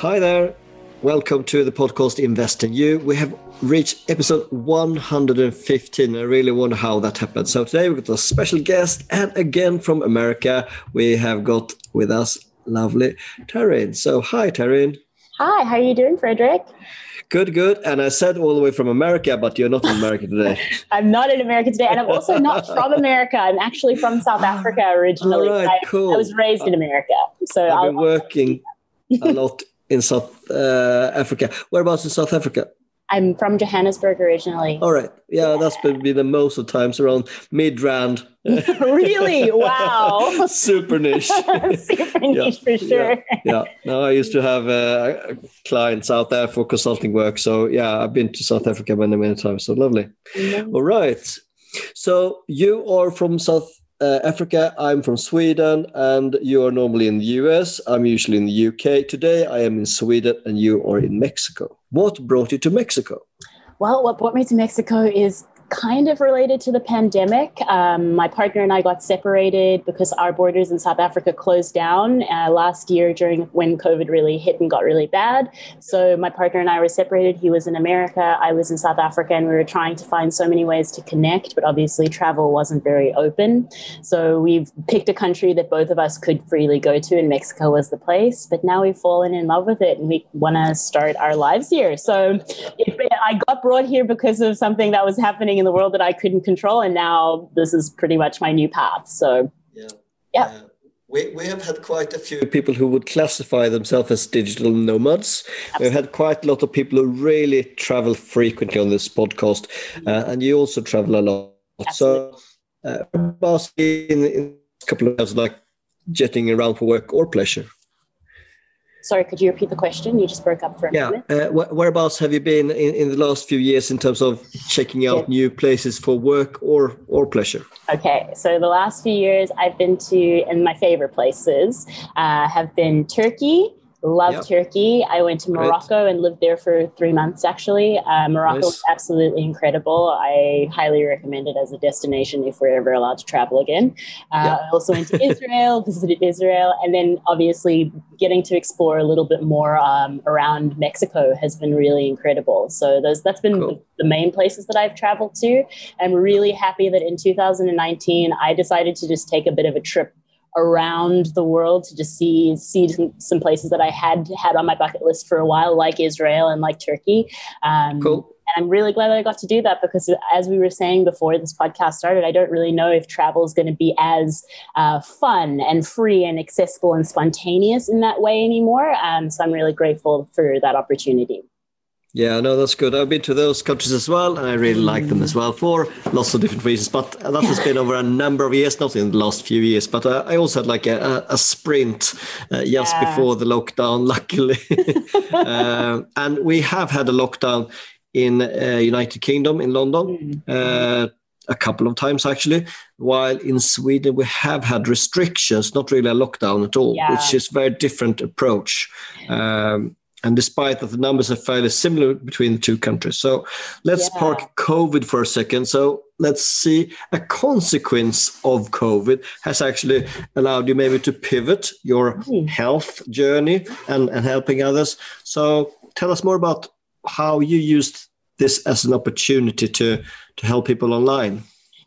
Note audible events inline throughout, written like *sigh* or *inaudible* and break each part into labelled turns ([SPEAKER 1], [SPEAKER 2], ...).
[SPEAKER 1] Hi there. Welcome to the podcast Invest in You. We have reached episode 115. I really wonder how that happened. So today we've got a special guest, and again from America, we have got with us lovely Taryn. So hi, Taryn.
[SPEAKER 2] Hi, how are you doing, Frederick?
[SPEAKER 1] Good, good. And I said all the way from America, but you're not in America today. *laughs*
[SPEAKER 2] I'm not in America today, and I'm also not from America. I'm actually from South Africa originally.
[SPEAKER 1] All right,
[SPEAKER 2] I,
[SPEAKER 1] cool.
[SPEAKER 2] I was raised in America, so
[SPEAKER 1] I've
[SPEAKER 2] I'll,
[SPEAKER 1] been working a lot in South uh, Africa. Whereabouts in South Africa?
[SPEAKER 2] I'm from Johannesburg originally.
[SPEAKER 1] All right. Yeah, that's been the most of times around Midrand. *laughs*
[SPEAKER 2] really? Wow. *laughs*
[SPEAKER 1] Super niche. *laughs*
[SPEAKER 2] Super niche for sure.
[SPEAKER 1] Yeah, yeah. No, I used to have uh, clients out there for consulting work. So yeah, I've been to South Africa many, many times. So lovely.
[SPEAKER 2] Mhm.
[SPEAKER 1] All right. So you are from South uh, Africa. I'm from Sweden, and you are normally in the US. I'm usually in the UK. Today I am in Sweden, and you are in Mexico. What brought you to Mexico?
[SPEAKER 2] Well, what brought me to Mexico is kind of related to the pandemic. Um, my partner and I got separated because our borders in South Africa closed down uh, last year during when COVID really hit and got really bad. So my partner and I were separated. He was in America, I was in South Africa, and we were trying to find so many ways to connect, but obviously travel wasn't very open. So we've picked a country that both of us could freely go to, and Mexico was the place. But now we've fallen in love with it, and we want to start our lives here. So if I got brought here because of something that was happening in the world that I couldn't control, and now this is pretty much my new path. So
[SPEAKER 1] Yeah.
[SPEAKER 2] Yeah.
[SPEAKER 1] Uh, we, we have had quite a few people who would classify themselves as digital nomads. We've had quite a lot of people who really travel frequently on this podcast, uh, and you also travel a lot. So, uh, in, in a couple of years, like jetting around for work or pleasure.
[SPEAKER 2] Sorry, could you repeat the question? You just broke up for a
[SPEAKER 1] Yeah.
[SPEAKER 2] minute.
[SPEAKER 1] Uh, wh- whereabouts have you been in, in the last few years in terms of checking out
[SPEAKER 2] Yeah.
[SPEAKER 1] new places for work or or pleasure?
[SPEAKER 2] Okay, so the last few years I've been to, and my favorite places uh, have been Turkey. Love
[SPEAKER 1] Yep.
[SPEAKER 2] Turkey. I went to
[SPEAKER 1] Great.
[SPEAKER 2] Morocco and lived there for three months actually. Uh, Morocco
[SPEAKER 1] Nice.
[SPEAKER 2] was absolutely incredible. I highly recommend it as a destination if we're ever allowed to travel again. Uh,
[SPEAKER 1] Yeah.
[SPEAKER 2] I also went to Israel, *laughs* visited Israel, and then obviously getting to explore a little bit more um, around Mexico has been really incredible. So those that's been
[SPEAKER 1] Cool.
[SPEAKER 2] the main places that I've traveled to. I'm really happy that in 2019 I decided to just take a bit of a trip around the world to just see see some, places that I had had on my bucket list for a while, like Israel and like Turkey. Um,
[SPEAKER 1] Cool.
[SPEAKER 2] and I'm really glad that I got to do that because, as we were saying before this podcast started, I don't really know if travel is going to be as uh, fun and free and accessible and spontaneous in that way anymore. Um, so I'm really grateful for that opportunity.
[SPEAKER 1] Yeah, no, that's good. I've been to those countries as well, and I really like them as well for lots of different reasons. But that has been over a number of years, not in the last few years. But uh, I also had like a, a, sprint uh, just
[SPEAKER 2] Yeah.
[SPEAKER 1] before the lockdown, *laughs* luckily. uh, *laughs* and we have had a lockdown in uh, United Kingdom, in London, uh, a couple of times actually. While in Sweden, we have had restrictions, not really a lockdown at all,
[SPEAKER 2] Yeah.
[SPEAKER 1] which is a very different approach. Um, and despite that the numbers are fairly similar between the two countries. So let's
[SPEAKER 2] Yeah.
[SPEAKER 1] park COVID for a second. So let's see a consequence of COVID has actually allowed you maybe to pivot your
[SPEAKER 2] Hmm.
[SPEAKER 1] health journey and, and helping others. So tell us more about how you used this as an opportunity to to help people online.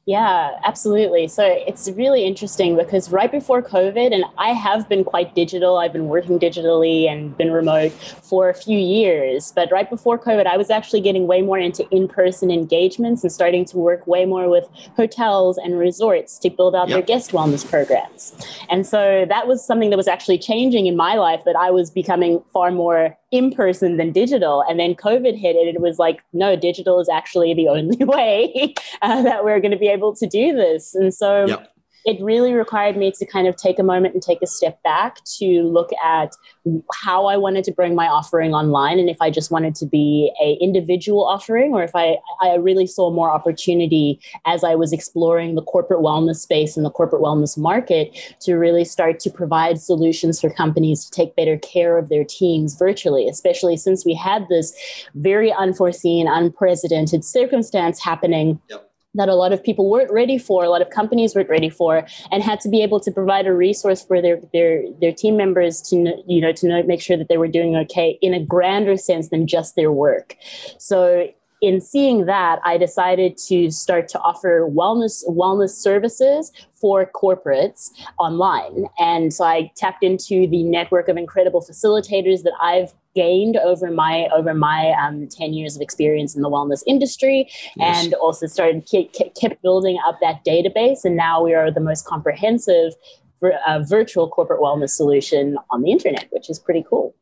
[SPEAKER 2] Yeah, absolutely. So it's really interesting because right before COVID, and I have been quite digital, I've been working digitally and been remote for a few years. But right before COVID, I was actually getting way more into in person engagements and starting to work way more with hotels and resorts to build out their guest wellness programs. And so that was something that was actually changing in my life that I was becoming far more in person than digital. And then COVID hit and it was like, no, digital is actually the *laughs* only way uh, that we're going to be able to do this. And so
[SPEAKER 1] Yep.
[SPEAKER 2] It really required me to kind of take a moment and take a step back to look at how I wanted to bring my offering online and if I just wanted to be a individual offering or if I, I really saw more opportunity as I was exploring the corporate wellness space and the corporate wellness market to really start to provide solutions for companies to take better care of their teams virtually, especially since we had this very unforeseen, unprecedented circumstance happening
[SPEAKER 1] Yep.
[SPEAKER 2] That a lot of people weren't ready for, a lot of companies weren't ready for, and had to be able to provide a resource for their their their team members to you know to know, make sure that they were doing okay in a grander sense than just their work. So in seeing that, I decided to start to offer wellness wellness services for corporates online. And so I tapped into the network of incredible facilitators that I've gained over my over my um, 10 years of experience in the wellness industry yes. and also started kept building up that database and now we are the most comprehensive uh, virtual corporate wellness solution on the internet which is pretty cool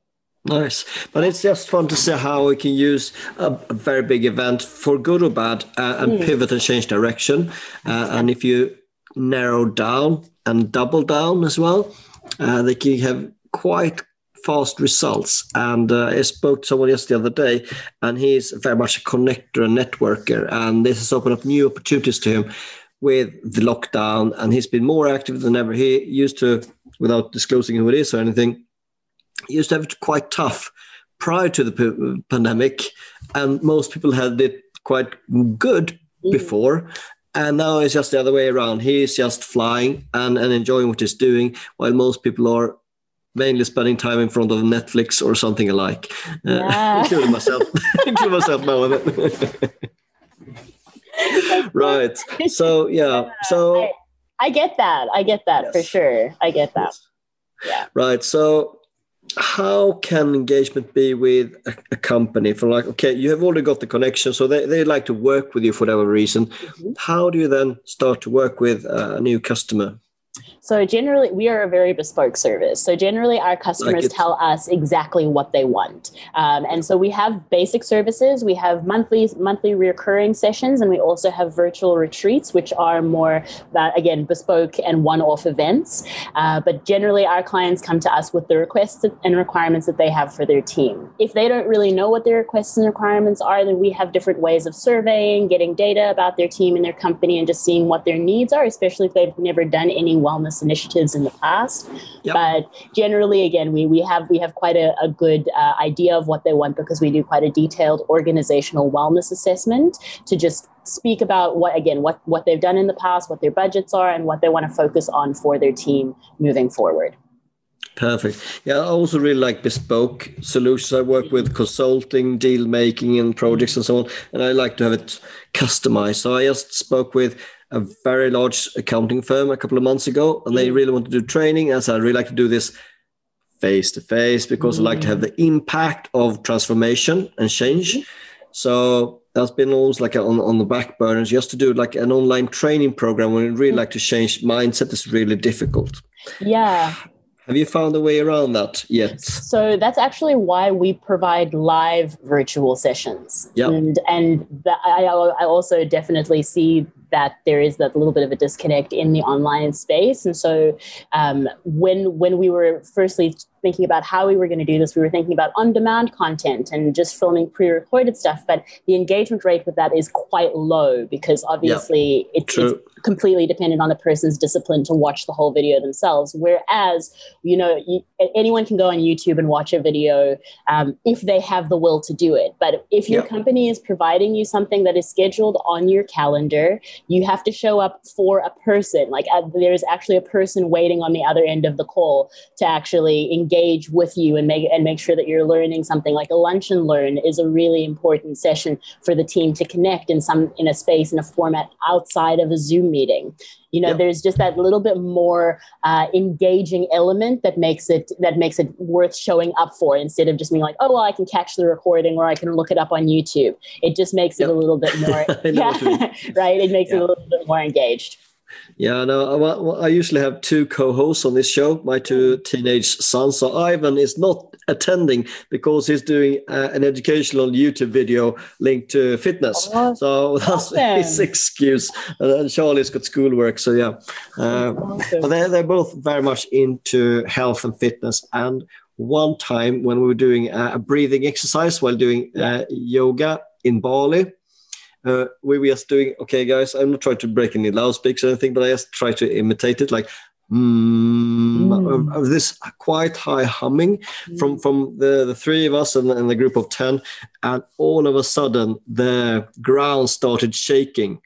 [SPEAKER 1] Nice, but it's just fun to see how we can use a, a very big event for good or bad uh, and mm. pivot and change direction. Uh, and if you narrow down and double down as well, uh, they can have quite fast results. And uh, I spoke to someone just the other day, and he's very much a connector and networker, and this has opened up new opportunities to him with the lockdown. And he's been more active than ever. He used to, without disclosing who it is or anything used to have it quite tough prior to the p- pandemic, and most people had it quite good mm. before. And now it's just the other way around. He's just flying and, and enjoying what he's doing, while most people are mainly spending time in front of Netflix or something alike, uh, yeah. uh, including myself, *laughs* *laughs* including myself now of it. right. So yeah. So
[SPEAKER 2] I, I, get that. I get that yes. for sure. I get that. Yes.
[SPEAKER 1] Yeah. Right. So how can engagement be with a, a, company for like okay you have already got the connection so they, they like to work with you for whatever reason mm-hmm. how do you then start to work with a new customer
[SPEAKER 2] so generally, we are a very bespoke service. So generally, our customers like tell us exactly what they want, um, and so we have basic services. We have monthly monthly recurring sessions, and we also have virtual retreats, which are more uh, again bespoke and one off events. Uh, but generally, our clients come to us with the requests and requirements that they have for their team. If they don't really know what their requests and requirements are, then we have different ways of surveying, getting data about their team and their company, and just seeing what their needs are, especially if they've never done any wellness wellness initiatives in the past. Yep. But generally, again, we, we have we have quite a, a good uh, idea of what they want because we do quite a detailed organizational wellness assessment to just speak about what again what what they've done in the past, what their budgets are, and what they want to focus on for their team moving forward.
[SPEAKER 1] Perfect. Yeah, I also really like bespoke solutions. I work with consulting, deal making, and projects and so on, and I like to have it customized. So I just spoke with a very large accounting firm a couple of months ago, and they mm. really want to do training. As I really like to do this face to face because mm. I like to have mm. the impact of transformation and change. Mm. So that's been almost like on, on the back burners just to do like an online training program when you really like to change mindset is really difficult.
[SPEAKER 2] Yeah.
[SPEAKER 1] Have you found a way around that yet?
[SPEAKER 2] So that's actually why we provide live virtual sessions.
[SPEAKER 1] Yep.
[SPEAKER 2] And and the, I, I also definitely see that there is that little bit of a disconnect in the online space. And so um, when when we were firstly thinking about how we were going to do this, we were thinking about on-demand content and just filming pre-recorded stuff. But the engagement rate with that is quite low because obviously it's, it's completely dependent on the person's discipline to watch the whole video themselves. Whereas, you know, you, anyone can go on YouTube and watch a video um, if they have the will to do it. But if your company is providing you something that is scheduled on your calendar, you have to show up for a person. Like uh, there's actually a person waiting on the other end of the call to actually engage with you and make and make sure that you're learning something. Like a lunch and learn is a really important session for the team to connect in some in a space in a format outside of a Zoom meeting you know yep. there's just that little bit more uh, engaging element that makes it that makes it worth showing up for instead of just being like oh well i can catch the recording or i can look it up on youtube it just makes yep. it a little bit more *laughs* yeah, *laughs* right it makes yeah. it a little bit more engaged
[SPEAKER 1] yeah, no, I, I usually have two co-hosts on this show, my two teenage sons. So Ivan is not attending because he's doing uh, an educational YouTube video linked to fitness. Oh, so *laughs* that's awesome. his excuse. And Charlie's got schoolwork, so yeah. Uh, awesome. But they're, they're both very much into health and fitness. And one time when we were doing a breathing exercise while doing uh, yoga in Bali, uh, we were just doing okay guys i'm not trying to break any loudspeakers or anything but i just try to imitate it like mm, mm. Of, of, this quite high humming mm. from from the the three of us and, and the group of 10 and all of a sudden the ground started shaking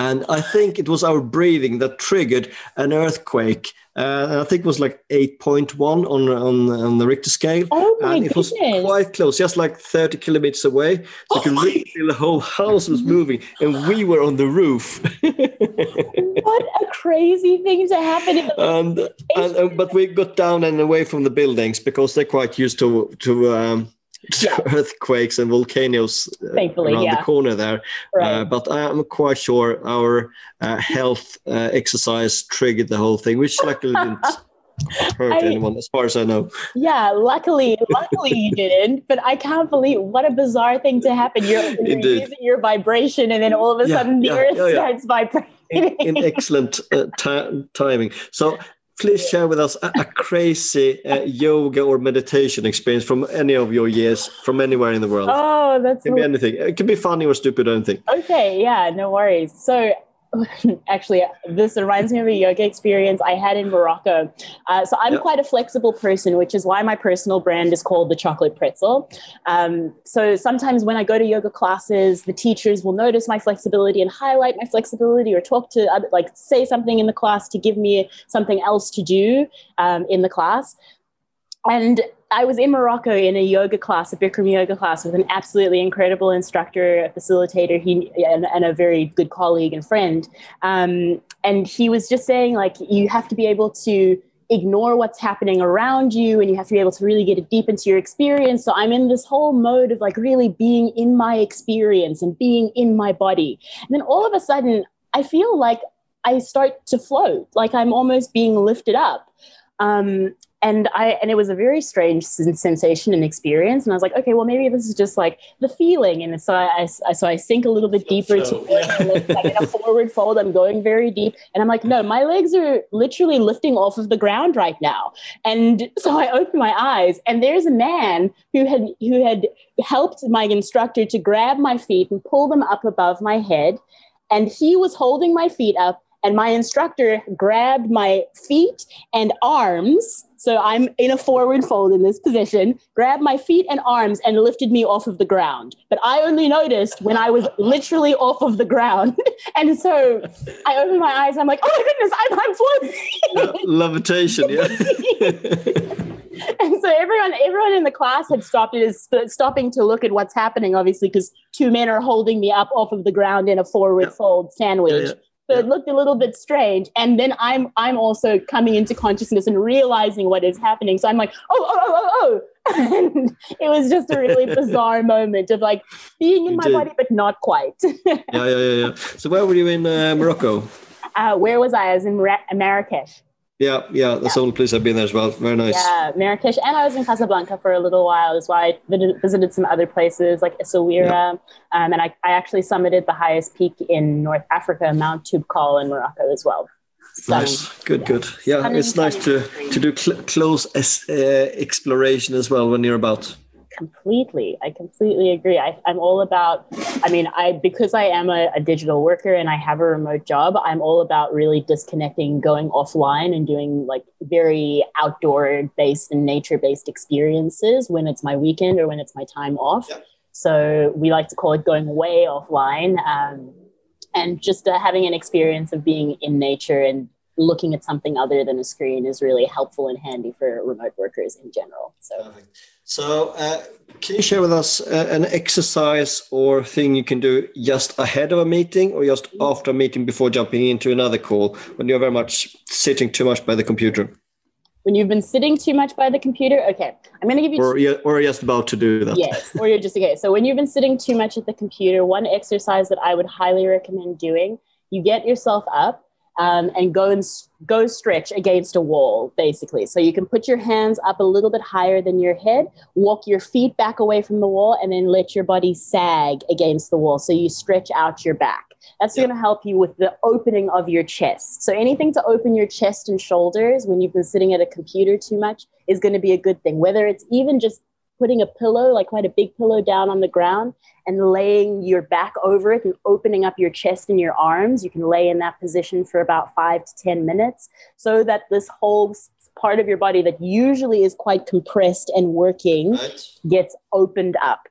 [SPEAKER 1] and I think it was our breathing that triggered an earthquake. Uh, I think it was like 8.1 on, on, on the Richter scale.
[SPEAKER 2] Oh my
[SPEAKER 1] and it
[SPEAKER 2] goodness.
[SPEAKER 1] was quite close, just like 30 kilometers away. So
[SPEAKER 2] Oh
[SPEAKER 1] you can really feel the whole house was moving, and we were on the roof. *laughs*
[SPEAKER 2] what a crazy thing to happen in the
[SPEAKER 1] and, and uh, but we got down and away from the buildings because they're quite used to to, um, to
[SPEAKER 2] Yeah. *laughs*
[SPEAKER 1] earthquakes and volcanoes uh,
[SPEAKER 2] Thankfully,
[SPEAKER 1] around
[SPEAKER 2] yeah.
[SPEAKER 1] the corner there.
[SPEAKER 2] right.
[SPEAKER 1] Uh, but I'm quite sure our uh, health uh, exercise triggered the whole thing, which luckily didn't *laughs* hurt
[SPEAKER 2] I-
[SPEAKER 1] anyone, as far as I know.
[SPEAKER 2] Yeah, luckily, luckily you didn't. But I can't believe what a bizarre thing to happen. You're, you're using your vibration, and then all of a
[SPEAKER 1] Yeah,
[SPEAKER 2] sudden the
[SPEAKER 1] yeah,
[SPEAKER 2] earth
[SPEAKER 1] yeah,
[SPEAKER 2] starts vibrating.
[SPEAKER 1] In, in *laughs* excellent uh, ti- timing. So. Please share with us a, a crazy uh, yoga or meditation experience from any of your years, from anywhere in the world.
[SPEAKER 2] oh, that's
[SPEAKER 1] It can be anything. It can be funny or stupid or anything.
[SPEAKER 2] Okay, yeah, no worries. So, *laughs* actually, this reminds me of a yoga experience I had in Morocco. Uh, so, I'm
[SPEAKER 1] Yeah.
[SPEAKER 2] quite a flexible person, which is why my personal brand is called the Chocolate Pretzel. Um, so, sometimes when I go to yoga classes, the teachers will notice my flexibility and highlight my flexibility or talk to, other, like, say something in the class to give me something else to do um, in the class. And I was in Morocco in a yoga class, a Bikram yoga class, with an absolutely incredible instructor, a facilitator, he and, and a very good colleague and friend. Um, and he was just saying, like, you have to be able to ignore what's happening around you, and you have to be able to really get deep into your experience. So I'm in this whole mode of like really being in my experience and being in my body. And then all of a sudden, I feel like I start to float, like I'm almost being lifted up. Um, and I and it was a very strange sensation and experience. And I was like, okay, well, maybe this is just like the feeling. And so I, I so I sink a little bit deeper to
[SPEAKER 1] Flow,
[SPEAKER 2] it, like in a forward fold. I'm going very deep, and I'm like, no, my legs are literally lifting off of the ground right now. And so I open my eyes, and there's a man who had who had helped my instructor to grab my feet and pull them up above my head, and he was holding my feet up. And my instructor grabbed my feet and arms. So I'm in a forward fold in this position, grabbed my feet and arms and lifted me off of the ground. But I only noticed when I was literally off of the ground. *laughs* and so I opened my eyes. I'm like, oh my goodness, I'm, I'm floating.
[SPEAKER 1] Levitation, yeah. *laughs*
[SPEAKER 2] and so everyone everyone in the class had stopped it is stopping to look at what's happening obviously because two men are holding me up off of the ground in a forward
[SPEAKER 1] Yeah.
[SPEAKER 2] fold sandwich
[SPEAKER 1] Yeah, yeah.
[SPEAKER 2] So it looked a little bit strange. And then i'm i'm also coming into consciousness and realizing what is happening. So i'm like oh oh oh oh oh. *laughs* And it was just a really *laughs* bizarre moment of like being in my body but not quite.
[SPEAKER 1] Yeah, yeah, yeah, yeah. So where were you in uh, Morocco?
[SPEAKER 2] uh, where was i? I was in Ra- marrakesh
[SPEAKER 1] Yeah, yeah, that's the only place I've been there as well. Very nice.
[SPEAKER 2] Yeah, Marrakesh, and I was in Casablanca for a little while. That's why I visited some other places like Essaouira, um, and I, I actually summited the highest peak in North Africa, Mount Toubkal in Morocco as well. Stunning.
[SPEAKER 1] Nice, good, good. Yeah, it's nice to to do cl- close uh, exploration as well when you're about.
[SPEAKER 2] Completely, I completely agree. I, I'm all about. I mean, I because I am a, a digital worker and I have a remote job. I'm all about really disconnecting, going offline, and doing like very outdoor based and nature based experiences when it's my weekend or when it's my time off.
[SPEAKER 1] Yep.
[SPEAKER 2] So we like to call it going way offline, um, and just uh, having an experience of being in nature and looking at something other than a screen is really helpful and handy for remote workers in general. So.
[SPEAKER 1] Perfect. So, uh, can you share with us uh, an exercise or thing you can do just ahead of a meeting or just after a meeting before jumping into another call when you're very much sitting too much by the computer
[SPEAKER 2] when you've been sitting too much by the computer okay i'm going to give you
[SPEAKER 1] or, you- or just about to do that?
[SPEAKER 2] yes or you're just okay so when you've been sitting too much at the computer one exercise that i would highly recommend doing you get yourself up um, and go and go stretch against a wall basically. So you can put your hands up a little bit higher than your head walk your feet back away from the wall and then let your body sag against the wall. So you stretch out your back. That's
[SPEAKER 1] Yeah.
[SPEAKER 2] going to help you with the opening of your chest. So anything to open your chest and shoulders when you've been sitting at a computer too much is going to be a good thing whether it's even just putting a pillow like quite a big pillow down on the ground and laying your back over it and opening up your chest and your arms. You can lay in that position for about five to 10 minutes so that this whole part of your body that usually is quite compressed and working
[SPEAKER 1] Right.
[SPEAKER 2] gets opened up.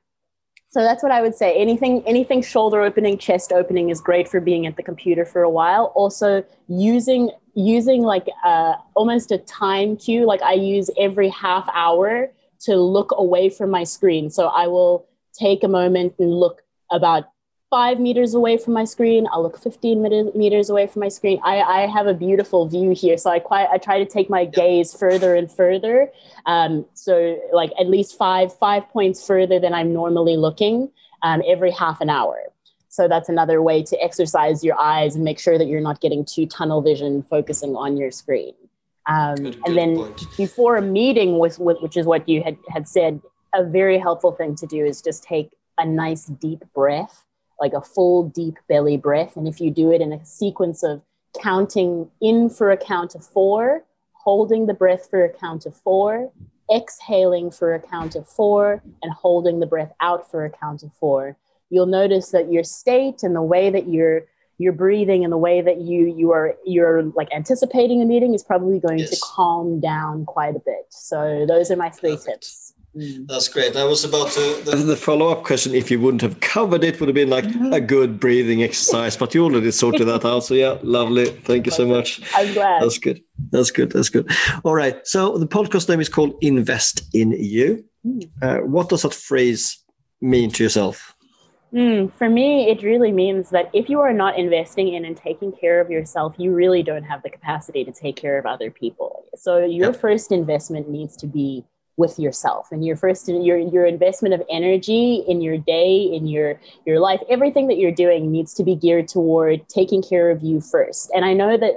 [SPEAKER 2] So that's what I would say. Anything, anything shoulder opening, chest opening is great for being at the computer for a while. Also, using using like uh, almost a time cue. Like I use every half hour to look away from my screen. So I will take a moment and look about five meters away from my screen. I'll look 15 meters away from my screen. I, I have a beautiful view here. So I quite, I try to take my gaze further and further. Um, so like at least five, five points further than I'm normally looking um, every half an hour. So that's another way to exercise your eyes and make sure that you're not getting too tunnel vision focusing on your screen. Um, good, and good then point. before a meeting with, with, which is what you had, had said, a very helpful thing to do is just take a nice deep breath like a full deep belly breath. And if you do it in a sequence of counting in for a count of four, holding the breath for a count of four, exhaling for a count of four, and holding the breath out for a count of four, you'll notice that your state and the way that you're you're breathing and the way that you you are you're like anticipating a meeting is probably going yes. to calm down quite a bit. So those are my three Perfect. tips.
[SPEAKER 1] Mm. That's great. I was about to. The, the follow up question, if you wouldn't have covered it, would have been like mm-hmm. a good breathing exercise, but you already sorted that out. So, yeah, lovely. Thank you so much.
[SPEAKER 2] I'm glad.
[SPEAKER 1] That's good. That's good. That's good. All right. So, the podcast name is called Invest in You. Mm. Uh, what does that phrase mean to yourself?
[SPEAKER 2] Mm, for me, it really means that if you are not investing in and taking care of yourself, you really don't have the capacity to take care of other people. So, your yep. first investment needs to be with yourself and your first your your investment of energy in your day in your your life everything that you're doing needs to be geared toward taking care of you first and i know that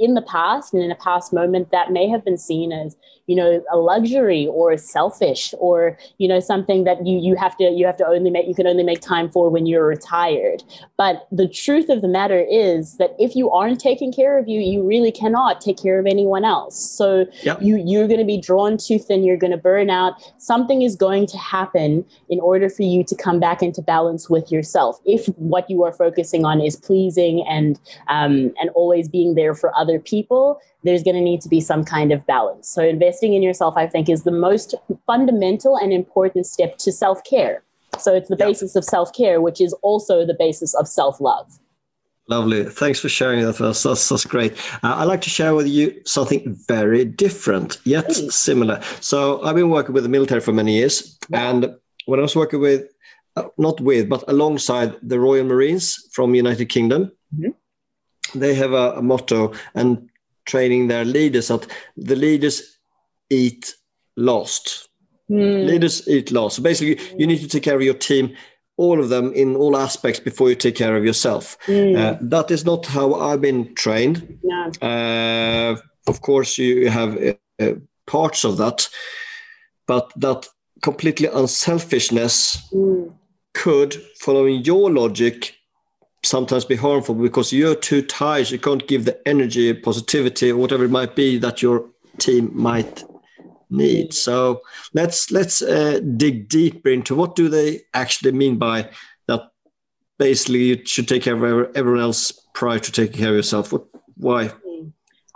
[SPEAKER 2] in the past and in a past moment that may have been seen as you know a luxury or selfish or you know something that you you have to you have to only make you can only make time for when you're retired. But the truth of the matter is that if you aren't taking care of you you really cannot take care of anyone else. So yep. you you're going to be drawn too thin you're going to burn out. Something is going to happen in order for you to come back into balance with yourself. If what you are focusing on is pleasing and um, and always being there for other people there's going to need to be some kind of balance. So, investing in yourself, I think, is the most fundamental and important step to self care. So, it's the yep. basis of self care, which is also the basis of self love.
[SPEAKER 1] Lovely. Thanks for sharing that with us. That's, that's great. Uh, I'd like to share with you something very different, yet Please. similar. So, I've been working with the military for many years. And when I was working with, uh, not with, but alongside the Royal Marines from United Kingdom, mm-hmm. They have a, a motto, and training their leaders that the leaders eat last. Mm. Leaders eat last. So basically, you need to take care of your team, all of them in all aspects before you take care of yourself. Mm. Uh, that is not how I've been trained. No. Uh, of course, you have uh, uh, parts of that, but that completely unselfishness mm. could, following your logic, sometimes be harmful because you're too tired. You can't give the energy, positivity, or whatever it might be that your team might need. So let's let's uh, dig deeper into what do they actually mean by that. Basically, you should take care of everyone else prior to taking care of yourself. What? Why?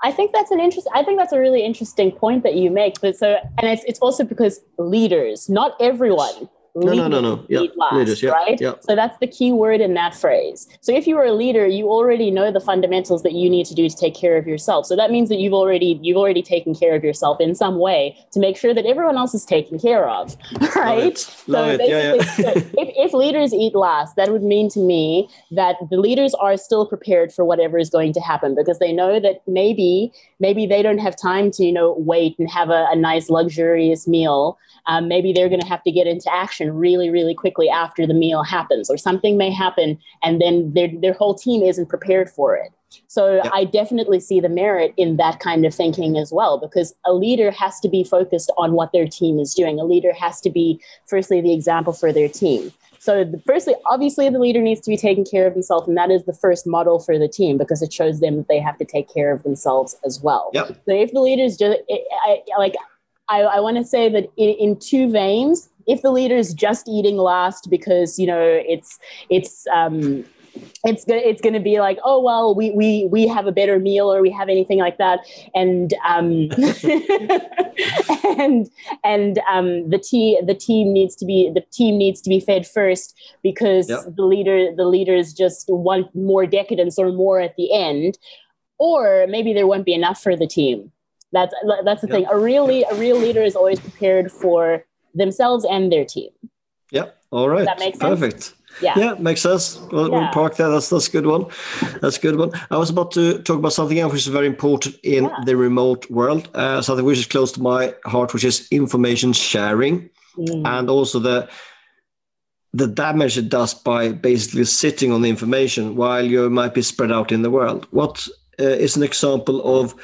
[SPEAKER 2] I think that's an interest. I think that's a really interesting point that you make. But so, and it's, it's also because leaders, not everyone,
[SPEAKER 1] no, no, no, no. Yeah.
[SPEAKER 2] Last, Leaders, yeah, right? Yeah. So that's the key word in that phrase. So if you are a leader, you already know the fundamentals that you need to do to take care of yourself. So that means that you've already you've already taken care of yourself in some way to make sure that everyone else is taken care of. Right? *laughs*
[SPEAKER 1] Love it. Love so it. Yeah, yeah.
[SPEAKER 2] so *laughs* if, if leaders eat last, that would mean to me that the leaders are still prepared for whatever is going to happen because they know that maybe maybe they don't have time to, you know, wait and have a, a nice luxurious meal. Um, maybe they're going to have to get into action really, really quickly after the meal happens, or something may happen and then their, their whole team isn't prepared for it. So yep. I definitely see the merit in that kind of thinking as well, because a leader has to be focused on what their team is doing. A leader has to be, firstly, the example for their team. So, the, firstly, obviously, the leader needs to be taking care of himself, and that is the first model for the team because it shows them that they have to take care of themselves as well.
[SPEAKER 1] Yep.
[SPEAKER 2] So, if the leaders just I, I, like, I, I want to say that in, in two veins, if the leader is just eating last because you know it's it's um, it's gonna it's gonna be like oh well we we we have a better meal or we have anything like that and um *laughs* and and um the team the team needs to be the team needs to be fed first because yep. the leader the leaders just want more decadence or more at the end or maybe there won't be enough for the team that's that's the yep. thing a really a real leader is always prepared for themselves and their team
[SPEAKER 1] yep all right
[SPEAKER 2] that makes
[SPEAKER 1] sense perfect
[SPEAKER 2] yeah.
[SPEAKER 1] Yeah, makes sense. We'll, yeah. we'll, park there. That's that's a good one. That's a good one. I was about to talk about something else which is very important in yeah. the remote world. Uh, something which is close to my heart, which is information sharing, mm. and also the the damage it does by basically sitting on the information while you might be spread out in the world. What uh, is an example of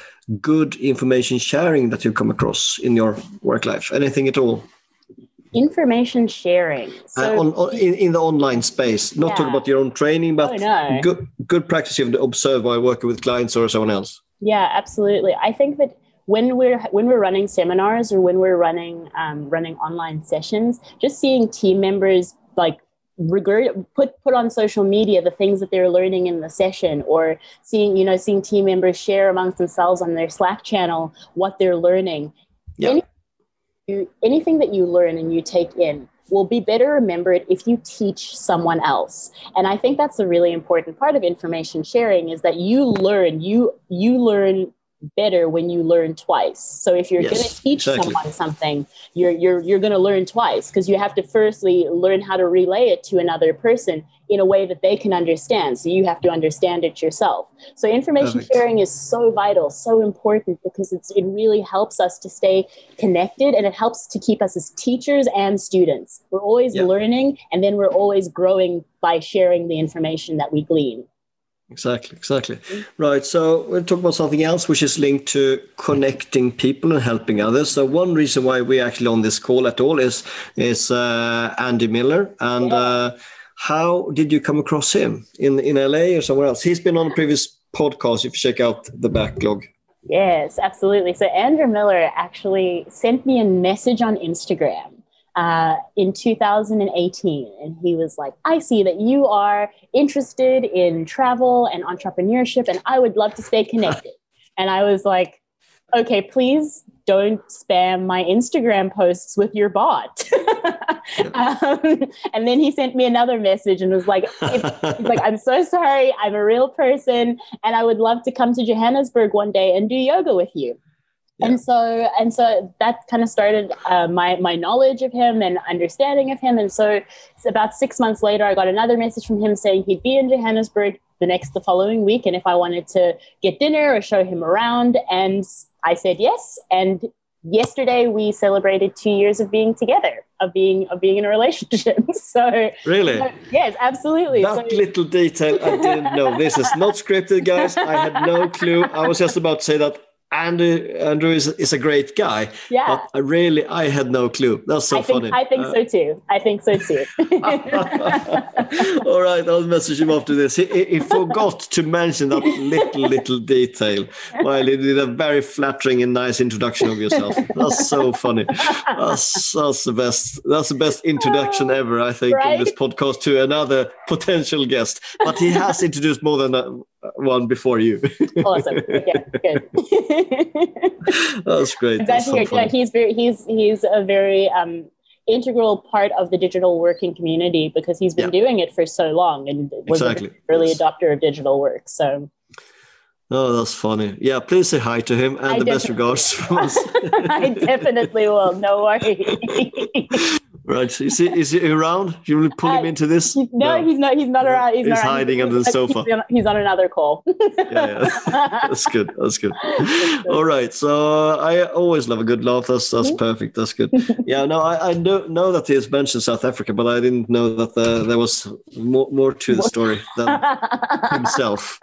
[SPEAKER 1] good information sharing that you come across in your work life? Anything at all?
[SPEAKER 2] Information sharing
[SPEAKER 1] uh, so uh, on, on, in, in the online space not yeah. talk about your own training but oh, no. good good practice you've observed while working with clients or someone else
[SPEAKER 2] yeah absolutely i think that when we're when we're running seminars or when we're running um, running online sessions just seeing team members like put put on social media the things that they're learning in the session or seeing you know seeing team members share amongst themselves on their slack channel what they're learning
[SPEAKER 1] yeah.
[SPEAKER 2] Anything that you learn and you take in will be better remembered if you teach someone else. And i think that's a really important part of information sharing is that you learn you you learn better when you learn twice. So if you're yes, going to teach exactly. someone something, you're you're you're going to learn twice because you have to firstly learn how to relay it to another person in a way that they can understand. So you have to understand it yourself. So information Perfect. sharing is so vital, so important because it's it really helps us to stay connected and it helps to keep us as teachers and students. We're always learning and then we're always growing by sharing the information that we glean.
[SPEAKER 1] Exactly, exactly. Right. So we'll talk about something else which is linked to connecting people and helping others. So one reason why we're actually on this call at all is is uh, Andy Miller. And uh, how did you come across him in in LA or somewhere else? He's been on a previous podcast. If you check out the backlog.
[SPEAKER 2] Yes, absolutely. So Andrew Miller actually sent me a message on Instagram uh, in 2018. And he was like, I see that you are interested in travel and entrepreneurship, and I would love to stay *laughs* connected. and I was like, okay, please don't spam my Instagram posts with your bot. *laughs* *laughs* um, and then he sent me another message and was like, he's like, I'm so sorry. I'm a real person and I would love to come to Johannesburg one day and do yoga with you. And so and so that kind of started uh, my my knowledge of him and understanding of him. And so about six months later, I got another message from him saying he'd be in Johannesburg the next the following week, and if I wanted to get dinner or show him around, and I said yes. And yesterday we celebrated two years of being together of being of being in a relationship. *laughs* So
[SPEAKER 1] really?
[SPEAKER 2] yes absolutely.
[SPEAKER 1] That so, little detail i didn't know. This is not scripted guys. I had no clue. I was just about to say that Andrew Andrew is, is a great guy.
[SPEAKER 2] Yeah.
[SPEAKER 1] But I really I had no clue. That's so
[SPEAKER 2] I think,
[SPEAKER 1] funny.
[SPEAKER 2] I think uh, so too. I think so too. *laughs*
[SPEAKER 1] All right, I'll message him after this. He, he forgot to mention that little little detail while he did a very flattering and nice introduction of yourself. That's so funny. That's, that's the best. That's the best introduction ever, I think, right? in this podcast to another potential guest. But he has introduced more than one before you. *laughs*
[SPEAKER 2] awesome. Yeah, good. *laughs*
[SPEAKER 1] That's great.
[SPEAKER 2] That's so yeah, he's very he's he's a very um, integral part of the digital working community because he's been yeah. doing it for so long and was exactly. a really yes. adopter of digital work. So
[SPEAKER 1] Oh, that's funny. Yeah, please say hi to him and I the best regards from us. *laughs*
[SPEAKER 2] I definitely will. No worries.
[SPEAKER 1] Right. Is he is he around? You will pull him uh, into this?
[SPEAKER 2] No, no, he's not. He's not around. He's,
[SPEAKER 1] he's
[SPEAKER 2] not
[SPEAKER 1] hiding
[SPEAKER 2] he's,
[SPEAKER 1] under the sofa.
[SPEAKER 2] He's on, he's on another call. *laughs*
[SPEAKER 1] yeah, yeah, that's good. That's good. *laughs* All right. So I always love a good laugh. That's that's mm-hmm. perfect. That's good. Yeah. No, I, I know know that he has mentioned South Africa, but I didn't know that uh, there was more more to the story than *laughs* himself.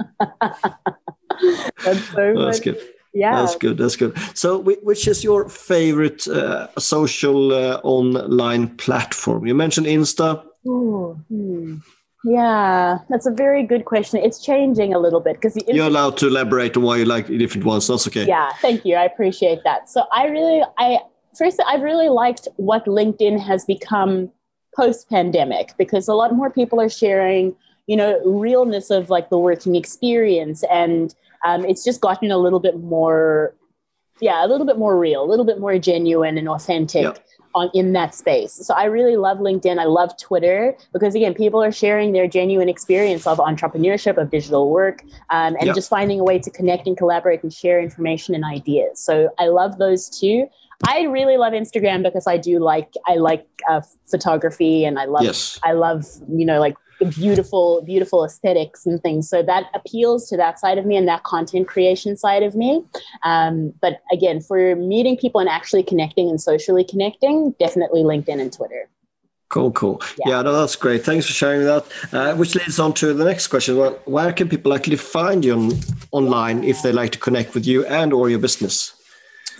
[SPEAKER 2] That's so.
[SPEAKER 1] That's good yeah. that's good that's good. So which is your favorite uh, social uh, online platform? You mentioned insta.
[SPEAKER 2] Ooh, hmm. yeah that's a very good question. It's changing a little bit because
[SPEAKER 1] you're allowed to elaborate on why you like different ones that's okay.
[SPEAKER 2] Yeah thank you i appreciate that. So i really i first i've really liked what linkedin has become post pandemic because a lot more people are sharing you know, realness of like the working experience. And um, it's just gotten a little bit more, yeah, a little bit more real, a little bit more genuine and authentic. Yeah on in that space. So I really love LinkedIn. I love Twitter because again, people are sharing their genuine experience of entrepreneurship, of digital work, um, and yep. just finding a way to connect and collaborate and share information and ideas. So I love those two. I really love Instagram because I do like I like uh, photography and I love yes. I love you know like beautiful beautiful aesthetics and things so that appeals to that side of me and that content creation side of me um, but again for meeting people and actually connecting and socially connecting definitely linkedin and twitter
[SPEAKER 1] Cool, cool. Yeah, yeah no, that's great. Thanks for sharing that. Uh, which leads on to the next question. Well, where can people actually find you on, online if they like to connect with you and or your business?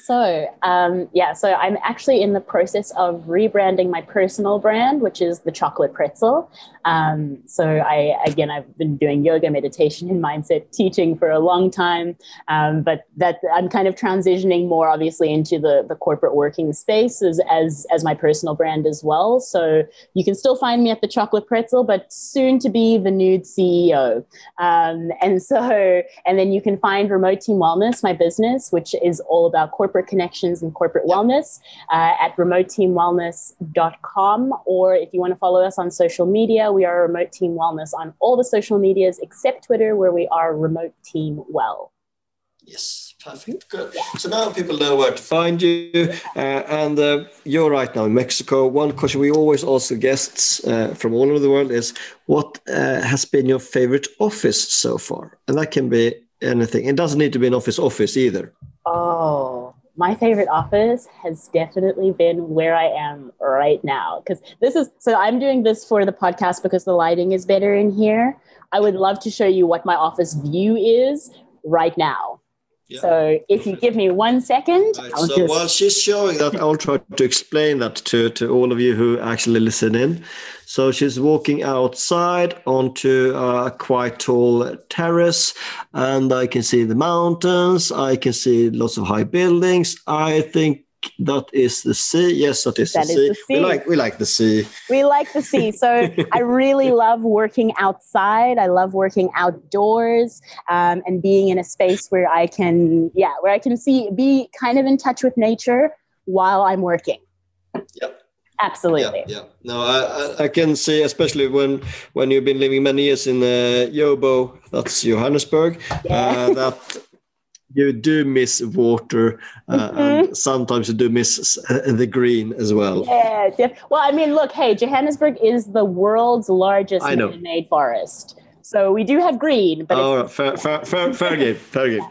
[SPEAKER 2] So, um, yeah, so I'm actually in the process of rebranding my personal brand, which is the chocolate pretzel. Um, so, I again, I've been doing yoga, meditation, and mindset teaching for a long time, um, but that I'm kind of transitioning more, obviously, into the the corporate working space as, as as my personal brand as well. So, you can still find me at the chocolate pretzel, but soon to be the nude CEO. Um, and so, and then you can find Remote Team Wellness, my business, which is all about corporate corporate connections and corporate wellness uh, at remoteteamwellness.com. Or if you want to follow us on social media, we are Remote Team Wellness on all the social medias except Twitter, where we are Remote Team Well.
[SPEAKER 1] Yes, perfect. Good. So now people know where to find you. Uh, and uh, you're right now in Mexico. One question we always ask the guests uh, from all over the world is what uh, has been your favorite office so far? And that can be anything. It doesn't need to be an office office either.
[SPEAKER 2] Oh, my favorite office has definitely been where I am right now. Because this is so I'm doing this for the podcast because the lighting is better in here. I would love to show you what my office view is right now. Yeah. So if you give me one second,
[SPEAKER 1] right. so just... while she's showing that, I'll try to explain that to, to all of you who actually listen in. So she's walking outside onto a quite tall terrace, and I can see the mountains. I can see lots of high buildings. I think that is the sea. Yes, that is, that the, is sea. the, sea. We like we like the sea.
[SPEAKER 2] We like the sea. So *laughs* I really love working outside. I love working outdoors um, and being in a space where I can, yeah, where I can see, be kind of in touch with nature while I'm working.
[SPEAKER 1] Yep.
[SPEAKER 2] Absolutely.
[SPEAKER 1] Yeah, yeah. No, I, I can see, especially when when you've been living many years in uh, Joburg, that's Johannesburg, yeah. uh, that you do miss water uh, mm-hmm. and sometimes you do miss uh, the green as well.
[SPEAKER 2] Yeah well i mean look hey johannesburg is the world's largest man-made forest. So we do have green but
[SPEAKER 1] oh, it's fair, fair, fair, fair game fair game.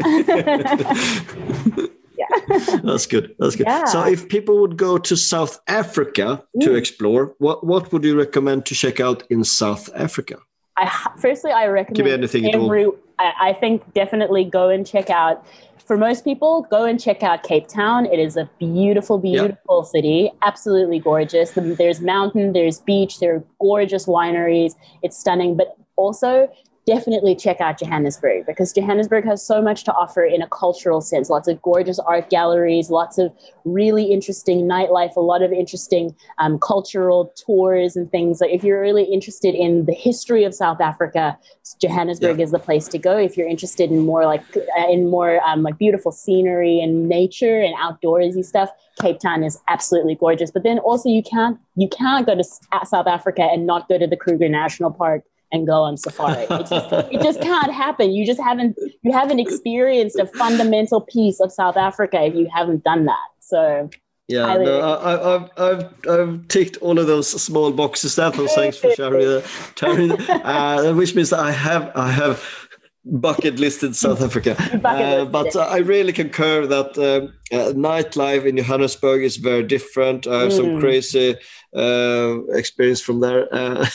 [SPEAKER 1] *laughs* Yeah. That's good that's good. Yeah. so if people would go to south africa to mm. explore what what would you recommend to check out in south africa?
[SPEAKER 2] I, firstly, I recommend Give me anything every, I, I think definitely go and check out for most people, go and check out Cape Town. It is a beautiful, beautiful yep. city, absolutely gorgeous. There's mountain, there's beach, there are gorgeous wineries. It's stunning, but also definitely check out Johannesburg because Johannesburg has so much to offer in a cultural sense. Lots of gorgeous art galleries, lots of really interesting nightlife, a lot of interesting um, cultural tours and things. Like if you're really interested in the history of South Africa, Johannesburg yeah. is the place to go. If you're interested in more like uh, in more um, like beautiful scenery and nature and outdoorsy stuff, Cape Town is absolutely gorgeous. But then also you can't you can't go to South Africa and not go to the Kruger National Park and go on safari. It just, it just can't happen. You just haven't you haven't experienced a fundamental piece of South Africa if you haven't done that. So
[SPEAKER 1] yeah, no, I, have I've I've ticked all of those small boxes. That was thanks for sharing that, *laughs* uh, which means that I have I have bucket listed South Africa. *laughs* Uh, but uh, I really concur that um, uh, nightlife in Johannesburg is very different. I have mm. some crazy uh, experience from there. Uh,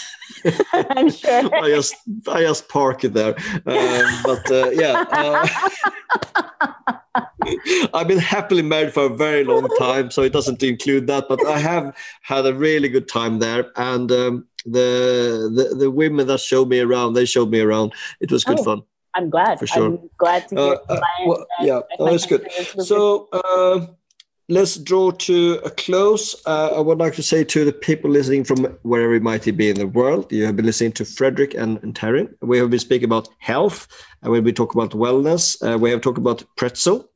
[SPEAKER 1] *laughs*
[SPEAKER 2] I'm sure. *laughs*
[SPEAKER 1] I just I just park it there, but uh, yeah. I've been happily married for a very long time, so it doesn't include that. But I have had a really good time there, and um, the, the the women that showed me around, they showed me around. It was good oh. fun.
[SPEAKER 2] I'm glad. For sure. I'm glad to hear. Uh, uh,
[SPEAKER 1] well, yeah, that's good. So, uh, let's draw to a close. Uh, I would like to say to the people listening from wherever it might be in the world, you have been listening to Frederick and, and Taryn. We have been speaking about health, and we'll be talking about wellness. Uh, we have talked about pretzel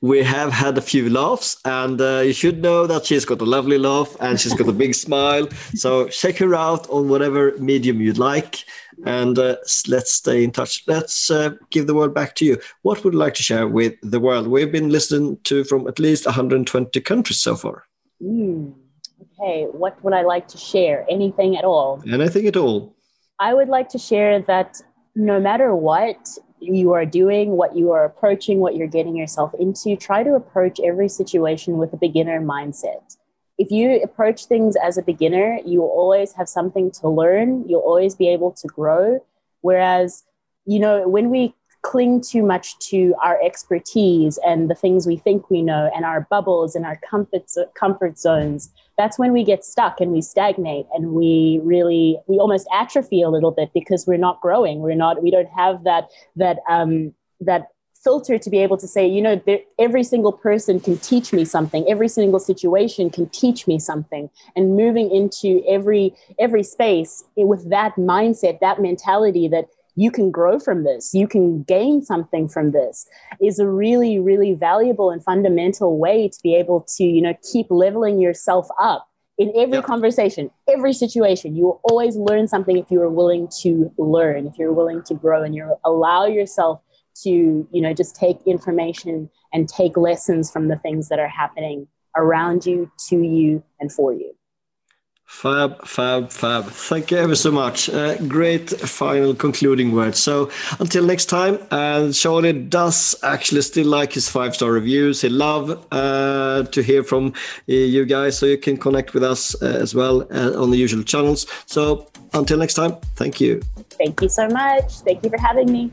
[SPEAKER 1] we have had a few laughs, and uh, you should know that she's got a lovely laugh and she's got a big *laughs* smile. So check her out on whatever medium you'd like, and uh, let's stay in touch. Let's uh, give the word back to you. What would you like to share with the world? We've been listened to from at least 120 countries so far.
[SPEAKER 2] Mm, okay, what would I like to share? Anything at all?
[SPEAKER 1] Anything at all.
[SPEAKER 2] I would like to share that no matter what, you are doing, what you are approaching, what you're getting yourself into, try to approach every situation with a beginner mindset. If you approach things as a beginner, you will always have something to learn, you'll always be able to grow. Whereas, you know, when we cling too much to our expertise and the things we think we know and our bubbles and our comfort, comfort zones. That's when we get stuck and we stagnate and we really we almost atrophy a little bit because we're not growing. We're not we don't have that that um that filter to be able to say you know there, every single person can teach me something. Every single situation can teach me something. And moving into every every space with that mindset that mentality that you can grow from this, you can gain something from this is a really, really valuable and fundamental way to be able to, you know, keep leveling yourself up in every conversation, every situation. You will always learn something if you are willing to learn, if you're willing to grow and you allow yourself to, you know, just take information and take lessons from the things that are happening around you, to you, and for you.
[SPEAKER 1] Fab, fab, fab. Thank you ever so much. Uh, great final concluding words. So until next time, and uh, Charlie does actually still like his five star reviews. He love uh, to hear from uh, you guys, so you can connect with us uh, as well uh, on the usual channels. So until next time, thank you.
[SPEAKER 2] Thank you so much. Thank you for having me.